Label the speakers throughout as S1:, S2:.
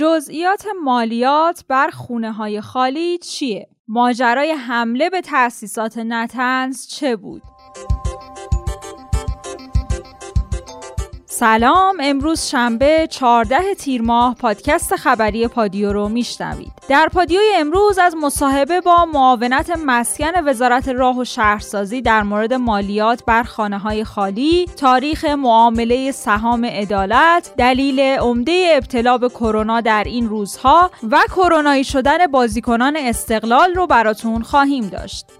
S1: جزئیات مالیات بر خونه های خالی چیه؟ ماجرای حمله به تأسیسات نتنز چه بود؟ سلام. امروز شنبه 14 تیر ماه پادکست خبری پادیو رو میشنوید. در پادیوی امروز از مصاحبه با معاونت مسکن وزارت راه و شهرسازی در مورد مالیات بر خانه های خالی تاریخ معامله سهام عدالت دلیل عمده ابتلا به کرونا در این روزها و کرونایی شدن بازیکنان استقلال رو براتون خواهیم داشت.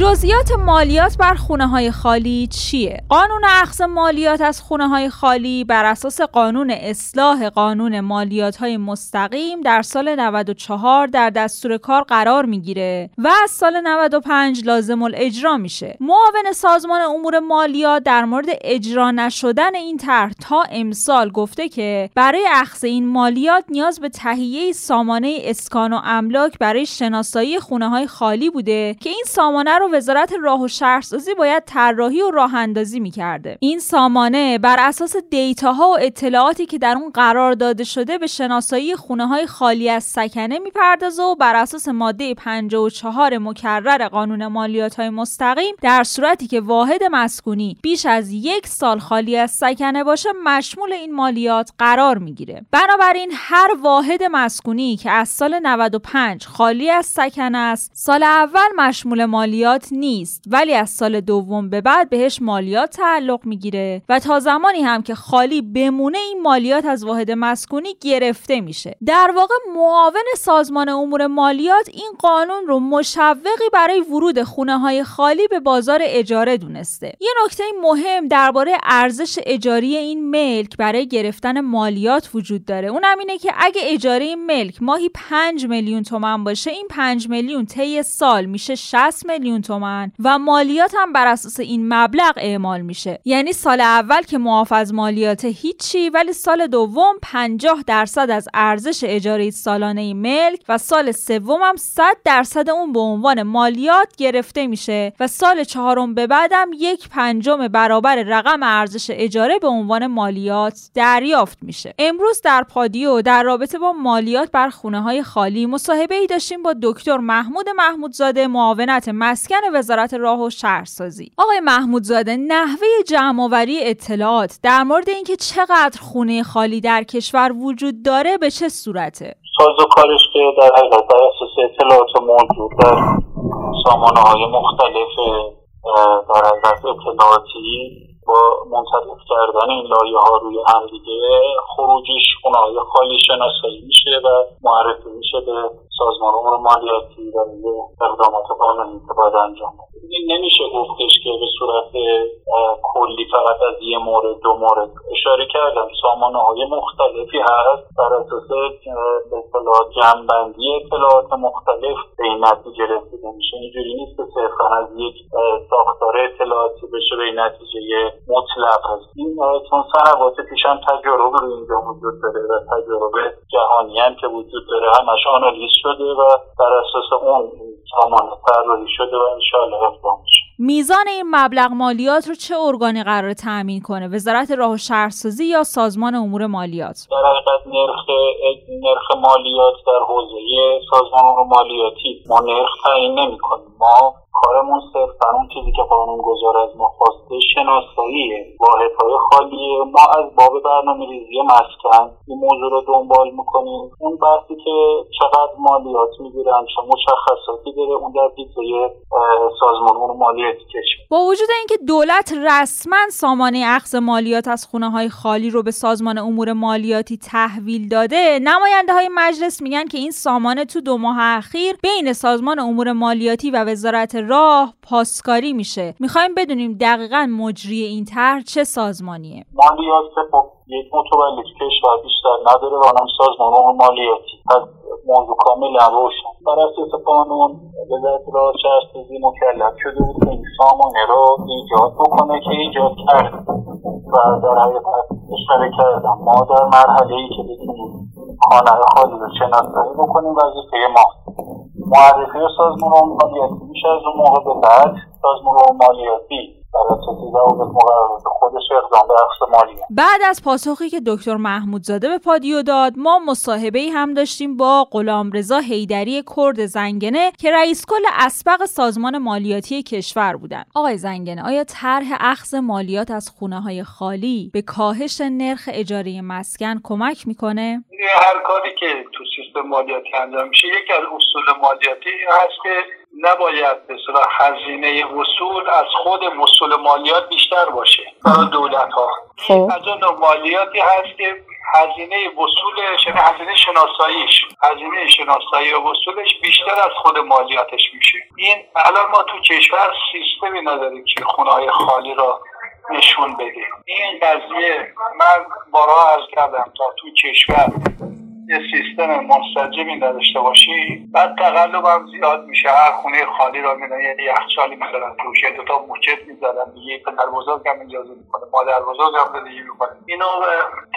S1: جزئیات مالیات بر خونه های خالی چیه؟ قانون اخذ مالیات از خونه های خالی بر اساس قانون اصلاح قانون مالیات های مستقیم در سال 94 در دستور کار قرار می‌گیره و از سال 95 لازم الاجرا میشه. معاون سازمان امور مالیات در مورد اجرا نشدن این طرح تا امسال گفته که برای اخذ این مالیات نیاز به تهیه سامانه اسکان و املاک برای شناسایی خونه های خالی بوده که این سامانه رو وزارت راه و شهرسازی باید طراحی و راه اندازی می‌کرده. این سامانه بر اساس دیتاها و اطلاعاتی که در اون قرار داده شده به شناسایی خونه های خالی از سکنه می‌پردازه و بر اساس ماده 54 مکرر قانون مالیات های مستقیم در صورتی که واحد مسکونی بیش از یک سال خالی از سکنه باشه مشمول این مالیات قرار می‌گیره. بنابراین هر واحد مسکونی که از سال 95 خالی از سکنه است سال اول مشمول مالیات نیست. ولی از سال دوم به بعد بهش مالیات تعلق می‌گیره و تا زمانی هم که خالی بمونه این مالیات از واحد مسکونی گرفته میشه. در واقع معاون سازمان امور مالیات این قانون رو مشوقی برای ورود خونه های خالی به بازار اجاره دونسته. یه نکته مهم درباره ارزش اجاری این ملک برای گرفتن مالیات وجود داره. اونم اینه که اگه اجاره این ملک ماهی 5 میلیون تومن باشه این 5 میلیون طی سال میشه 60 میلیون تومن و مالیات هم بر اساس این مبلغ اعمال میشه. یعنی سال اول که معاف از مالیات هیچی ولی سال دوم 50 درصد از ارزش اجاره سالانه ملک و سال سوم هم 100 درصد اون به عنوان مالیات گرفته میشه و سال چهارم به بعدم یک پنجم برابر رقم ارزش اجاره به عنوان مالیات دریافت میشه. امروز در پادیو در رابطه با مالیات بر خونه های خالی مصاحبه ای داشتیم با دکتر محمود محمودزاده معاونت مسکن وزارت راه و شهرسازی. آقای محمودزاده نحوه جمعآوری اطلاعات در مورد اینکه چقدر خونه خالی در کشور وجود داره به چه صورته؟
S2: ساز و کارش که در حقیقت بر اساس اطلاعات موجود در سامانه های مختلف در حقیقت اطلاعاتی با منطبق کردن این لایه ها روی هم دیگه خروجیش خونه خالی شناسایی میشه و معرفی میشه به سازمان امور مالیاتی و اقدامات قانونی که باید انجام نمیشه گفتش که به صورت کلی فقط از یه مورد دو مورد اشاره کردم. سامانه های مختلفی هست. بر اساس اطلاعات جمعبندی اطلاعات مختلف به این نتیجه رسیده میشه. اینجوری نیست که صرفا از یک ساختار اطلاعاتی بشه به این نتیجه مطلق هست. این چون سنوات پیش هم تجارب رو اینجا وجود داره و تجارب جهانی هم که وجود داره همش آنالیز شده و بر اساس اون طراحی شده و انشاءالله اقدام
S1: میزان این مبلغ مالیات رو چه ارگانی قرار تأمین کنه؟ وزارت راه و شهرسازی یا سازمان امور مالیات؟
S2: در حقیقت نرخ نرخ مالیات در حوزه سازمان امور مالیاتی ما نرخ تعیین نمی‌کنیم. ما کارمون صرفا اون چیزی که قانون گذار از ما خواسته شناساییه. واحدهای خالیه. ما از باب برنامه ریزی مسکن این موضوع رو دنبال می‌کنیم. اون بحثی که چقدر مالیات می‌گیرن چه مشخصاتی داره اون در دیگه سازمان مالیاتی کشور
S1: با وجود اینکه دولت رسما سامانه اخذ مالیات از خونه های خالی رو به سازمان امور مالیاتی تحویل داده نماینده های مجلس میگن که این سامانه تو دو ماه اخیر بین سازمان امور مالیاتی و وزارت راه پاسکاری میشه. می‌خوایم بدونیم دقیقا مجری این طرح چه سازمانیه.
S2: مالیات یک متولد کشور بیشتر نداره و هم سازمان مالیاتی. از موضوع کامل روشن بر اساس قانون وزارت راه شهرسازی مکلف شده بود که این سامانه رو ایجاد بکنه که ایجاد کرد. و در حقیقت اشاره کردم. ما در مرحله ای که بتونیم خانه خالی رو شناسایی بکنیم وظیفه ما. معرفی سازمان مالیاتی میشه از اون موقع به بعد سازمان مالیاتی
S1: بعد از پاسخی که دکتر محمودزاده به پادیو داد ما مصاحبه ای هم داشتیم با غلامرضا حیدری کرد زنگنه که رئیس کل اسبق سازمان مالیاتی کشور بودن. آقای زنگنه آیا طرح اخذ مالیات از خونه های خالی به کاهش نرخ اجاره مسکن کمک می‌کنه؟
S3: هر کاری که تو سیستم مالیاتی انجام میشه یکی از اصول مالیاتی هست که نباید به هزینه وصول از خود مسئول مالیات بیشتر باشه. برای دولت ها خب. از اون مالیاتی هست که هزینه وصولش یعنی هزینه شناساییش. هزینه شناسایی و وصولش بیشتر از خود مالیاتش میشه. این الان ما تو کشور سیستمی نداریم که خونه های خالی را نشون بده این قضیه من بارها از کردم تا تو کشور. یه سیستم منسجمی نداشته باشی بعد تقلب هم زیاد میشه. هر خونه خالی را میدن یعنی یخچالی می‌ذارن توش تا موچت می‌ذارن. دیگه پدر بزرگ هم اجازه می‌کنه مادر بزرگ هم زندگی می‌کنه اینو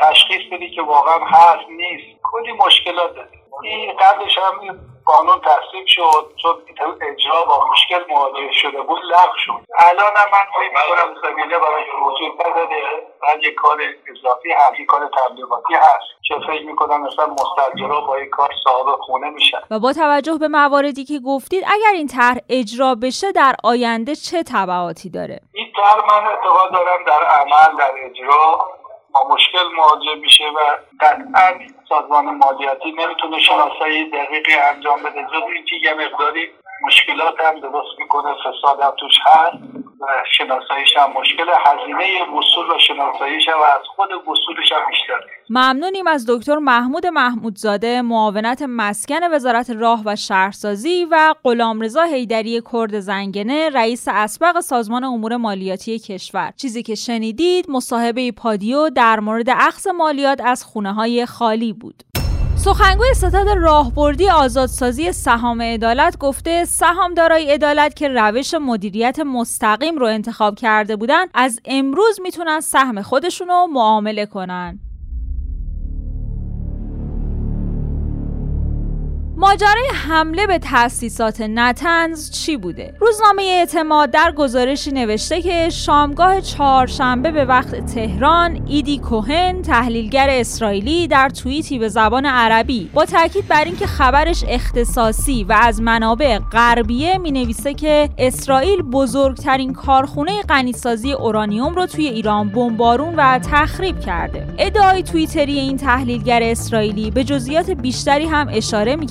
S3: تشخیص بدی که واقعا هست نیست. کلی مشکلات داره. این قبلش هم قانون تصویب شد چون اجرا با مشکل مواجه شده بود لغو شد. الان هم من فکر می‌کنم زمینه برای وجود نداره. بعد یک کار اضافی هست یک کار تبلیغاتی هست که فکر می‌کنم مثلا مستجرا با این کار صاحب خونه میشن.
S1: و با توجه به مواردی که گفتید اگر این طرح اجرا بشه در آینده چه تبعاتی داره؟
S3: این طرح من اعتقاد دارم در عمل در اجرا با مشکل مواجه میشه و قطعا سازمان مالیاتی نمی‌تونه شناسایی دقیقی انجام بده. جز اینکه یه مقداری مشکلات هم درست می‌کنه فساد هم توش هست و شناساییش هم مشکل هزینه وصول و شناساییش هم از خود وصولش هم بیشتر
S1: ممنونیم از دکتر محمود محمودزاده معاونت مسکن وزارت راه و شهرسازی و غلامرضا حیدری کرد زنگنه رئیس اسبق سازمان امور مالیاتی کشور. چیزی که شنیدید مصاحبه پادیو در مورد اخذ مالیات از خونه های خالی بود. سخنگوی ستاد راهبردی آزادسازی سهام عدالت گفته سهامدارای عدالت که روش مدیریت مستقیم رو انتخاب کرده بودن از امروز می‌تونن سهم خودشون رو معامله کنن. ماجرای حمله به تأسیسات نتنز چی بوده؟ روزنامه اعتماد در گزارشی نوشته که شامگاه چهارشنبه به وقت تهران ایدی کوهن تحلیلگر اسرائیلی در توییتی به زبان عربی با تاکید بر اینکه خبرش اختصاصی و از منابع غربیه می نویسه که اسرائیل بزرگترین کارخونه غنیسازی اورانیوم رو توی ایران بمبارون و تخریب کرده. ادعای توییتری این تحلیلگر اسرائیلی به جزئیات بیشتری هم اشاره می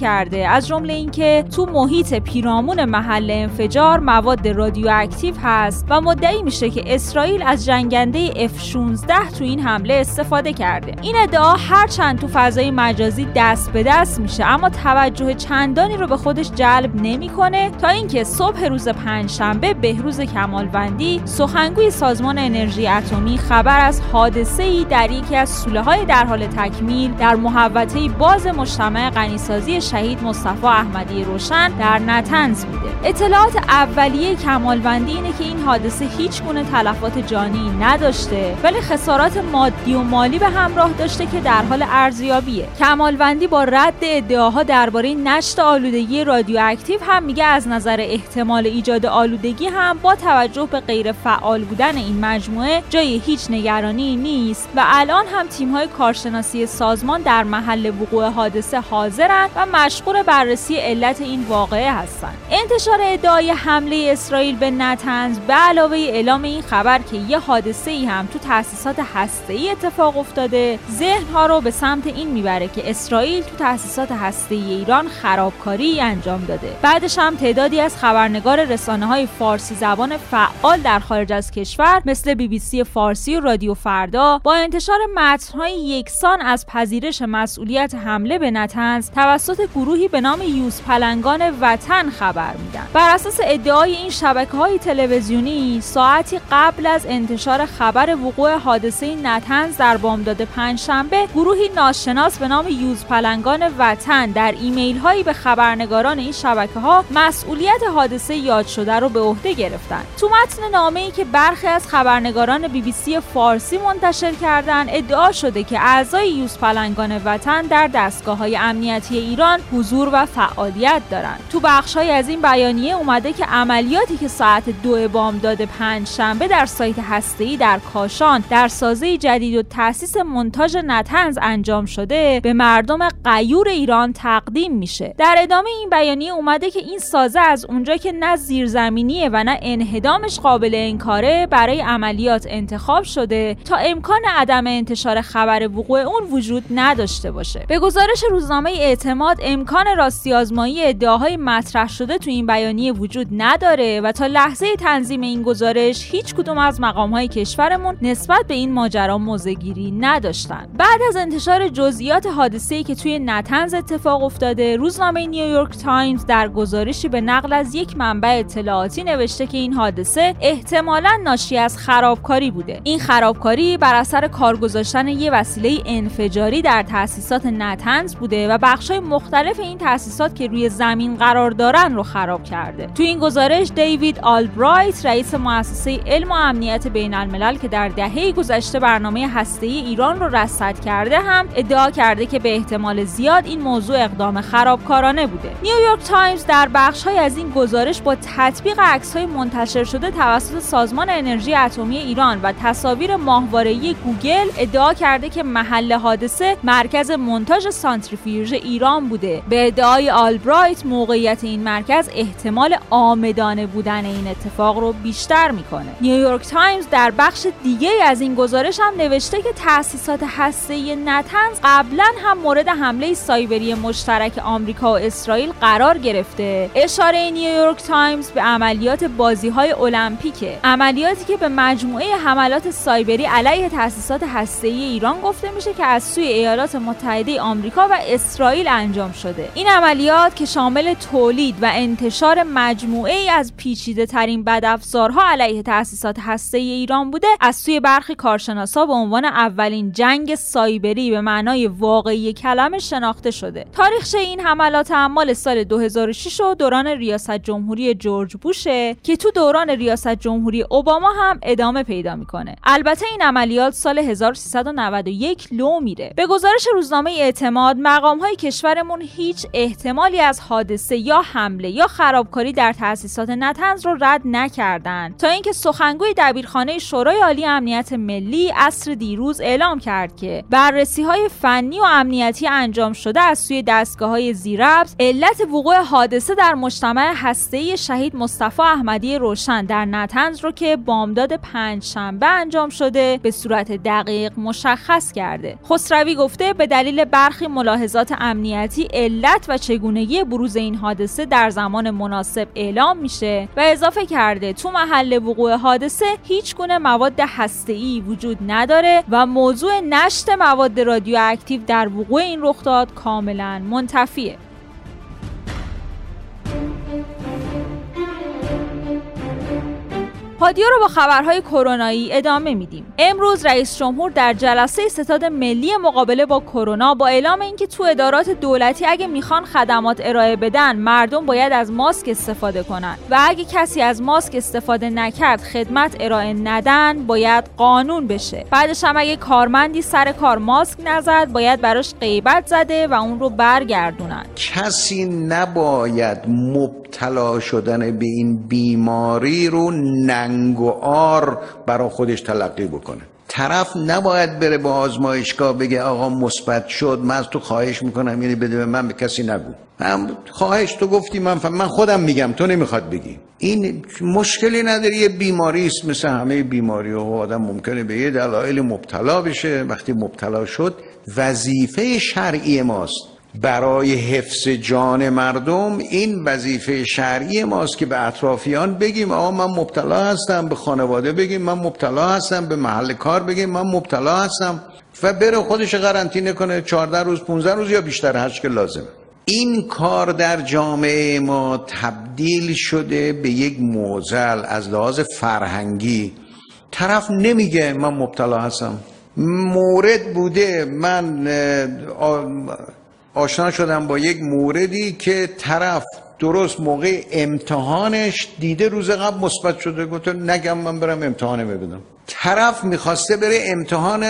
S1: از جمله اینکه تو محیط پیرامون محل انفجار مواد رادیواکتیو هست و مدعی میشه که اسرائیل از جنگنده F16 تو این حمله استفاده کرده. این ادعا هرچند تو فضای مجازی دست به دست میشه اما توجه چندانی رو به خودش جلب نمی‌کنه تا اینکه صبح روز پنجشنبه بهروز کمالوندی سخنگوی سازمان انرژی اتمی خبر از حادثه ای در یکی از سوله های در حال تکمیل در محوطه باز مجتمع غنیسازی شهید مصطفی احمدی روشن در نتنز بوده اطلاعات اولیه کمالوندی اینه که این حادثه هیچ گونه تلفات جانی نداشته ولی خسارات مادی و مالی به همراه داشته که در حال ارزیابیه. کمالوندی با رد ادعاها درباره نشت آلودگی رادیواکتیو هم میگه از نظر احتمال ایجاد آلودگی هم با توجه به غیر فعال بودن این مجموعه جای هیچ نگرانی نیست و الان هم تیم‌های کارشناسی سازمان در محل وقوع حادثه حاضرن و مشغول بررسی علت این واقعه هستند انتشار ادعای حمله اسرائیل به نتنز به علاوه اعلام این خبر که یه حادثه ای هم تو تأسیسات هسته ای اتفاق افتاده ذهن ها رو به سمت این می‌بره که اسرائیل تو تأسیسات هسته ای ایران خرابکاری انجام داده. بعدش هم تعدادی از خبرنگار رسانه های فارسی زبان فعال در خارج از کشور مثل بی بی سی فارسی و رادیو فردا با انتشار متن‌های یکسان از پذیرش مسئولیت حمله به نتنز توسط گروهی به نام یوز پلنگان وطن خبر میدن. بر اساس ادعای این شبکه های تلویزیونی ساعتی قبل از انتشار خبر وقوع حادثه نتنز در بامداد پنجشنبه گروهی ناشناس به نام یوز پلنگان وطن در ایمیل هایی به خبرنگاران این شبکه ها مسئولیت حادثه یاد شده رو به عهده گرفتن تو متن نامه ای که برخی از خبرنگاران بی بی سی فارسی منتشر کردن ادعا شده که اعضای یوز پلنگان وطن در دستگاه های امنیتی ایران حضور و فعالیت دارن تو بخشهایی از این بیانیه اومده که عملیاتی که ساعت دو بامداد پنج شنبه در سایت هسته‌ای در کاشان در سازه جدید و تأسیس منتاج نتنز انجام شده به مردم قیور ایران تقدیم میشه. در ادامه این بیانیه اومده که این سازه از اونجا که نه زیرزمینیه و نه انهدامش قابل انکاره برای عملیات انتخاب شده تا امکان عدم انتشار خبر وقوع اون وجود نداشته باشه. به گزارش روزنامه اعتماد امکان راستی آزمایی ادعاهای مطرح شده تو این بیانیه وجود نداره و تا لحظه تنظیم این گزارش هیچ کدوم از مقام های کشورمون نسبت به این ماجرا موضع‌گیری نداشتن. بعد از انتشار جزئیات حادثه‌ای که توی نتنز اتفاق افتاده روزنامه نیویورک تایمز در گزارشی به نقل از یک منبع اطلاعاتی نوشته که این حادثه احتمالا ناشی از خرابکاری بوده. این خرابکاری بر اثر کار گذاشتن یه وسیله انفجاری در تأسیسات نتنز بوده و بخشای مختلف این تأسیسات که روی زمین قرار دارن رو خراب کرده. تو این گزارش دیوید آلبرایت رئیس مؤسسه علم و امنیت بین الملل که در دهه گذشته برنامه هسته‌ای ایران رو رصد کرده هم ادعا کرده که به احتمال زیاد این موضوع اقدام خرابکارانه بوده. نیویورک تایمز در بخش‌هایی از این گزارش با تطبیق عکس های منتشر شده توسط سازمان انرژی اتمی ایران و تصاویر ماهواره‌ای گوگل ادعا کرده که محل حادثه مرکز مونتاژ سانتریفیوژ ایران بوده. به ادعای آلبرایت موقعیت این مرکز احتمال عامدانه بودن این اتفاق رو بیشتر می‌کنه. نیویورک تایمز در بخش دیگه‌ای از این گزارش هم نوشته که تأسیسات هسته‌ای نتنز قبلا هم مورد حمله سایبری مشترک آمریکا و اسرائیل قرار گرفته. اشاره نیویورک تایمز به عملیات بازی های المپیکه عملیاتی که به مجموعه حملات سایبری علیه تأسیسات هسته‌ای ایران گفته میشه که از سوی ایالات متحده آمریکا و اسرائیل انجام شده. این عملیات که شامل تولید و انتشار مجموعه ای از پیچیده ترین بدافزارها علیه تأسیسات هسته ایران بوده. از سوی برخی کارشناسا به عنوان اولین جنگ سایبری به معنای واقعی کلمه شناخته شده. تاریخچه این حملات اعمال سال 2006 و دوران ریاست جمهوری جورج بوشه که تو دوران ریاست جمهوری اوباما هم ادامه پیدا می‌کنه. البته این عملیات سال 1391 لو میره. به گزارش روزنامه اعتماد مقام های کشورمون هیچ احتمالی از حادثه یا حمله یا خرابکاری در تأسیسات نتنز رو رد نکردند تا اینکه سخنگوی دبیرخانه شورای عالی امنیت ملی عصر دیروز اعلام کرد که بررسی های فنی و امنیتی انجام شده از سوی دستگاه های زیربز علت وقوع حادثه در مجتمع هسته شهید مصطفی احمدی روشن در نتنز رو که بامداد پنج شنبه انجام شده به صورت دقیق مشخص کرده. خسروی گفته به دلیل برخی ملاحظات امنیتی علت و چگونگی بروز این حادثه در زمان مناسب اعلام میشه و اضافه کرده تو محل وقوع حادثه هیچ گونه مواد هسته‌ای وجود نداره و موضوع نشت مواد رادیواکتیو در وقوع این رخداد کاملا منتفیه. پادیو رو با خبرهای کرونایی ادامه میدیم. امروز رئیس جمهور در جلسه ستاد ملی مقابله با کرونا با اعلام اینکه تو ادارات دولتی اگه می‌خوان خدمات ارائه بدن مردم باید از ماسک استفاده کنن و اگه کسی از ماسک استفاده نکرد خدمت ارائه ندن باید قانون بشه. بعدش هم اگه کارمندی سر کار ماسک نزد باید براش غیبت زده و اون رو برگردونن.
S4: کسی نباید مبتلا شدن به این بیماری رو ننگ و آر برا خودش تلقی بکنه. طرف نباید بره به آزمایشگاه بگه آقا مثبت شد من از تو خواهش می‌کنم یعنی بده به من به کسی نگو. هم خواهش تو گفتی من فهم. من خودم میگم تو نمی‌خواد بگی. این مشکلی نداره یه بیماری است مثل همه بیماری و آدم ممکنه به یه دلایل مبتلا بشه. وقتی مبتلا شد وظیفه شرعی ماست. برای حفظ جان مردم این وظیفه شرعی ماست که به اطرافیان بگیم آقا من مبتلا هستم به خانواده بگیم من مبتلا هستم به محل کار بگیم من مبتلا هستم و بره خودش قرنطینه کنه 14 روز 15 روز یا بیشتر هر که لازم این کار در جامعه ما تبدیل شده به یک موزل از لحاظ فرهنگی. طرف نمیگه من مبتلا هستم. مورد بوده من آشنا شدم با یک موردی که طرف درست موقع امتحانش دیده روز قبل مثبت شده. گفت نگم من برم امتحان بدم طرف می‌خواسته بره امتحان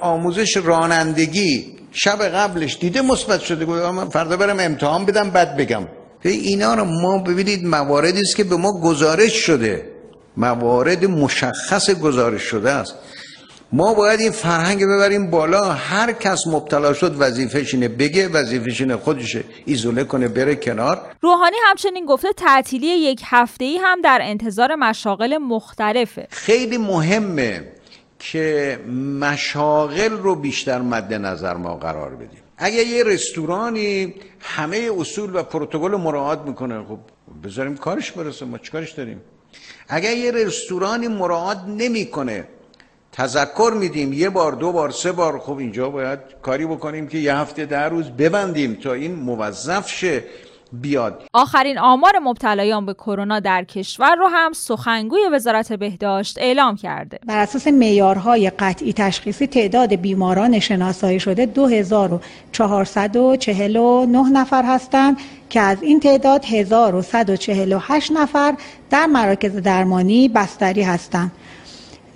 S4: آموزش رانندگی. شب قبلش دیده مثبت شده. گفت من فردا برم امتحان بدم بعد بگم. اینا رو ما ببینید مواردی است که به ما گزارش شده. موارد مشخص گزارش شده است. ما باید این فرهنگ ببریم بالا. هر کس مبتلا شد وظیفش اینه بگه وظیفش اینه خودشه ایزوله کنه بره کنار.
S1: روحانی همچنین گفته تعطیلی یک هفته ای هم در انتظار مشاغل مختلفه.
S4: خیلی مهمه که مشاغل رو بیشتر مد نظر ما قرار بدیم. اگر یه رستورانی همه اصول و پروتکل مراعات می‌کنه خب بذاریم کارش برسه ما چیکارش داریم؟ اگر یه رستورانی مراعات نمی‌کنه تذکر میدیم یه بار دو بار سه بار خب اینجا باید کاری بکنیم که یه هفته در روز ببندیم تا این موظف شه بیاد.
S1: آخرین آمار مبتلایان به کرونا در کشور رو هم سخنگوی وزارت بهداشت اعلام کرده.
S5: بر اساس معیارهای قطعی تشخیصی تعداد بیماران شناسایی شده 2449 نفر هستند که از این تعداد 1148 نفر در مراکز درمانی بستری هستند.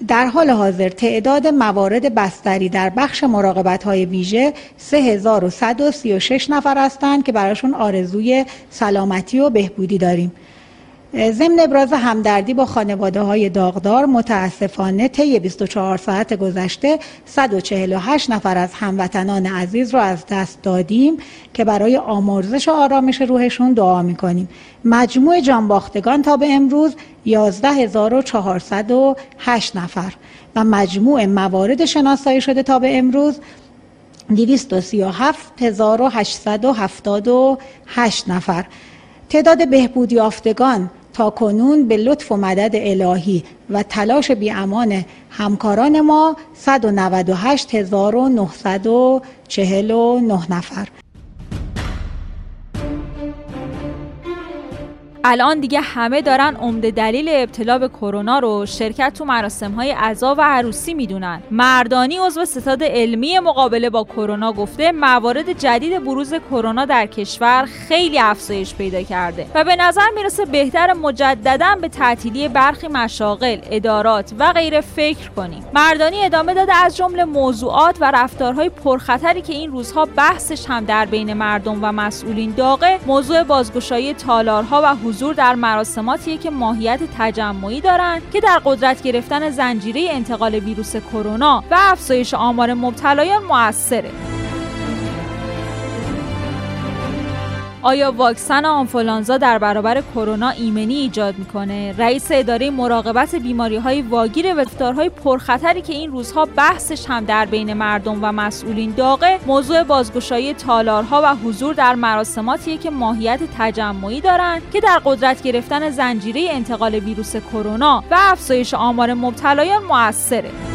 S5: در حال حاضر تعداد موارد بستری در بخش مراقبت های ویژه 3136 نفر هستند که براشون آرزوی سلامتی و بهبودی داریم. ضمن ابراز همدردی با خانواده های داغدار متاسفانه طی 24 ساعت گذشته 148 نفر از هموطنان عزیز را از دست دادیم که برای آمرزش و آرامش روحشون دعا می‌کنیم. مجموع جانباختگان تا به امروز 11408 نفر و مجموع موارد شناسایی شده تا به امروز 237878 نفر. تعداد بهبود یافتگان تا کنون به لطف و مدد الهی و تلاش بیامان همکاران ما 198949 نفر.
S1: الان دیگه همه دارن عمده دلیل ابتلا به کرونا رو شرکت تو مراسم های عزا و عروسی می‌دونن. مردانی عضو ستاد علمی مقابله با کرونا گفته موارد جدید بروز کرونا در کشور خیلی افزایش پیدا کرده و به نظر می‌رسه بهتر مجددا به تعطیلی برخی مشاغل ادارات و غیره فکر کنیم. مردانی ادامه داده از جمله موضوعات و رفتارهای پرخطری که این روزها بحثش هم در بین مردم و مسئولین داغه موضوع بازگشایی تالارها و حضور در مراسماتیه که ماهیت تجمعی دارند که در قدرت گرفتن زنجیره انتقال ویروس کرونا و افزایش آمار مبتلایان موثره. آیا واکسن آنفولانزا در برابر کرونا ایمنی ایجاد می‌کنه؟ رئیس اداره مراقبت بیماری های واگیر و های پرخطری که این روزها بحثش هم در بین مردم و مسئولین داغه موضوع بازگشایی تالارها و حضور در مراسماتیه که ماهیت تجمعی دارند که در قدرت گرفتن زنجیره انتقال ویروس کرونا و افزایش آمار مبتلایان موثره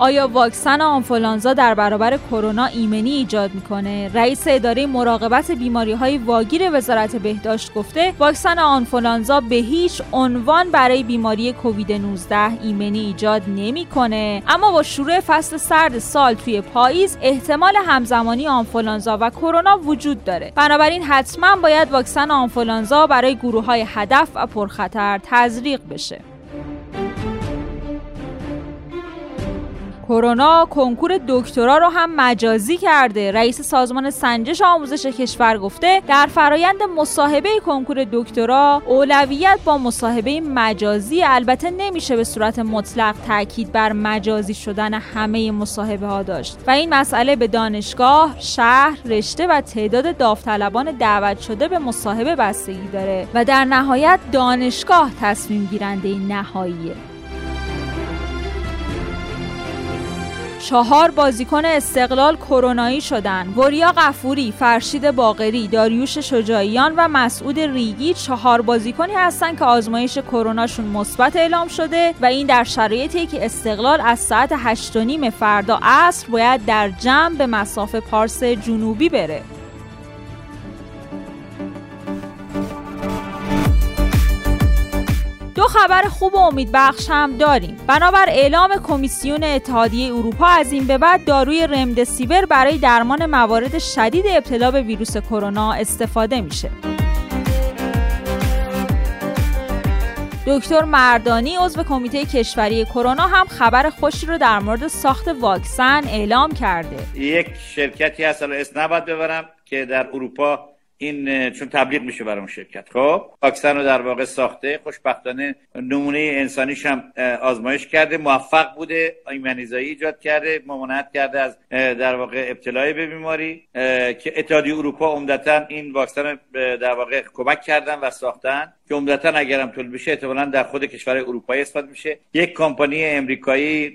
S1: آیا واکسن آنفولانزا در برابر کرونا ایمنی ایجاد می‌کنه؟ رئیس اداره مراقبت بیماری های واگیر وزارت بهداشت گفته واکسن آنفولانزا به هیچ عنوان برای بیماری کووید 19 ایمنی ایجاد نمی‌کنه. اما با شروع فصل سرد سال توی پاییز احتمال همزمانی آنفولانزا و کرونا وجود داره. بنابراین حتما باید واکسن آنفولانزا برای گروه های هدف و پرخطر تزریق بشه. کرونا کنکور دکترا رو هم مجازی کرده. رئیس سازمان سنجش آموزش کشور گفته در فرایند مصاحبه کنکور دکترا اولویت با مصاحبه مجازی البته نمیشه به صورت مطلق تاکید بر مجازی شدن همه مصاحبه ها داشت. و این مسئله به دانشگاه شهر رشته و تعداد داوطلبان دعوت شده به مصاحبه بستگی داره و در نهایت دانشگاه تصمیم گیرنده نهاییه چهار بازیکن استقلال کرونایی شدن. وریا قفوری، فرشید باقری، داریوش شجاعیان و مسعود ریگی چهار بازیکنی هستند که آزمایش کروناشون مثبت اعلام شده و این در شرایطی که استقلال از ساعت 8 فردا عصر باید در جمع به مسافه پارس جنوبی بره. خبر خوب و امیدبخش هم داریم. بنابر اعلام کمیسیون اتحادیه اروپا از این به بعد داروی رمدسیور برای درمان موارد شدید ابتلا به ویروس کرونا استفاده میشه. دکتر مردانی عضو کمیته کشوری کرونا هم خبر خوشی رو در مورد ساخت واکسن اعلام کرده.
S6: یک شرکتی هست اسم نباید ببرم که در اروپا این چون تبلیغ میشه برای اون شرکت. خب واکسن رو در واقع ساخته خوشبختانه نمونه انسانیش هم آزمایش کرده موفق بوده ایمنیزایی ایجاد کرده ممانعت کرده از در واقع ابتلای به بیماری که اتحادیه اروپا عمدتا این واکسن در واقع کمک کردن و ساختن که عمدتا اگرم طول بشه احتمالا در خود کشور اروپایی استفاده میشه. یک کمپانی امریکایی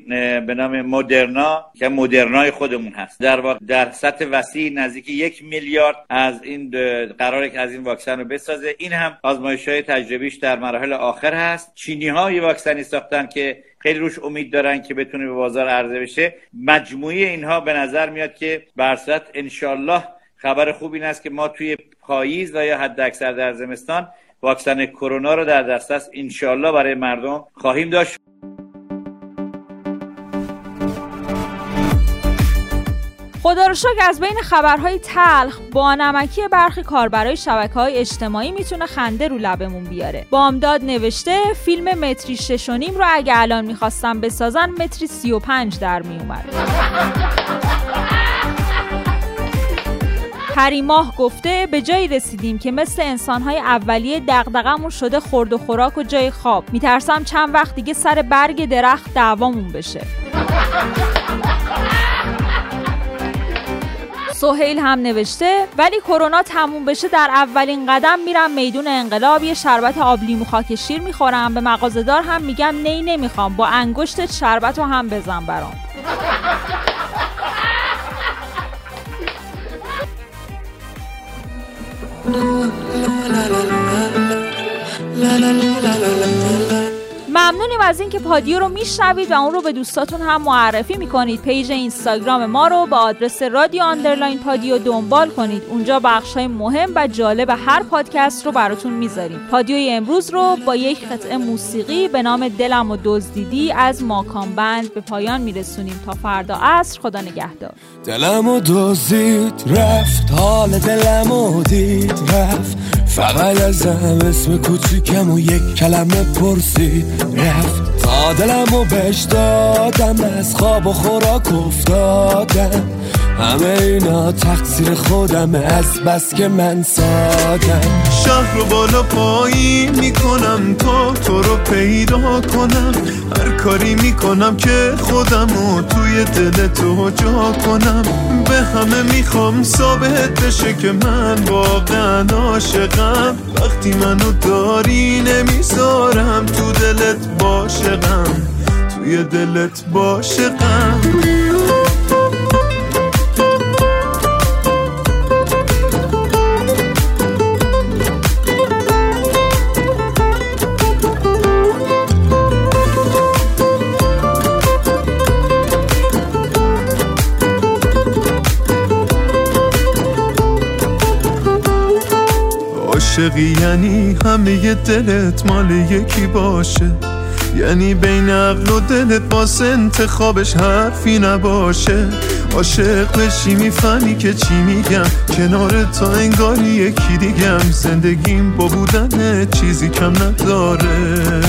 S6: به نام مدرنا که مدرنای خودمون هست. در واقع در سطح وسیع نزدیک یک میلیارد از این قراره که از این واکسن رو بسازه. این هم آزمایش های تجربیش در مراحل آخر هست. چینی ها یه واکسنی ساختن که خیلی روش امید دارن که بتونه به بازار عرضه بشه. مجموعی اینها به نظر میاد که برصورت انشالله خبر خوب این است که ما توی پاییز و یا حد اکثر در زمستان واکسن کرونا رو در دسترس انشالله برای مردم خواهیم داشت.
S1: خدا رو شکر از بین خبرهای تلخ با نمکی برخی کاربرای شبکه های اجتماعی می‌تونه خنده رو لبمون بیاره. بامداد نوشته فیلم متری شش و نیم رو اگه الان می‌خواستم بسازن متری سی و پنج در میومد پریماه گفته به جایی رسیدیم که مثل انسانهای اولیه دغدغمون شده خورد و خوراک و جای خواب. میترسم چند وقت دیگه سر برگ درخت دعوامون بشه. سهیل هم نوشته ولی کرونا تموم بشه در اولین قدم میرم میدون انقلاب یه شربت آب لیمو خاک شیر می‌خورم. به مغازهدار هم میگم نی نمی‌خوام. با انگشت شربت رو هم بزن برام. ممنونیم از اینکه پادیو رو میشنوید و اون رو به دوستاتون هم معرفی می‌کنید. پیج اینستاگرام ما رو با آدرس رادیو underline پادیو دنبال کنید. اونجا بخش های مهم و جالب هر پادکست رو براتون می‌ذاریم. پادیوی امروز رو با یک قطعه موسیقی به نام دلم و دزدیدی از ماکان بند به پایان میرسونیم. تا فردا عصر خدا نگهدار.
S7: دلم و دزدید رفت. حال دلم و دید رفت. فقط ازم اسم کوچیکم و یک کلمه پرسید رفت. تا دلم و بهش دادم از خواب و خوراک افتادم. همه اینا تقصیر خودم از بس که من سادم
S8: شهر رو بالا پایین می‌کنم تا تو رو پیدا کنم. هر کاری می‌کنم که خودم رو توی دل تو جا کنم. به همه می‌خوام ثابت بشه که من واقعا عاشقم. وقتی منو داری نمی‌ذارم تو دلت باشقم. توی دلت باشقم. عاشقی یعنی همه دلت مال یکی باشه. یعنی بین عقل و دلت باس انتخابش حرفی نباشه. عاشق بشی می‌فهمی که چی میگم. کنار تا انگاری یکی دیگم. زندگیم با بودن چیزی کم نداره.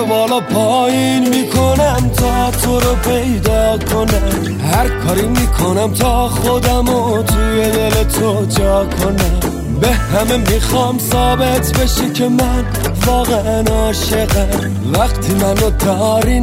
S7: شهر بالا پایین می‌کنم تا تو رو پیدا کنم. هر کاری می‌کنم تا خودم و توی دل تو جا کنم. به همه می‌خوام ثابت بشه که من واقعا عاشقم. وقتی منو داری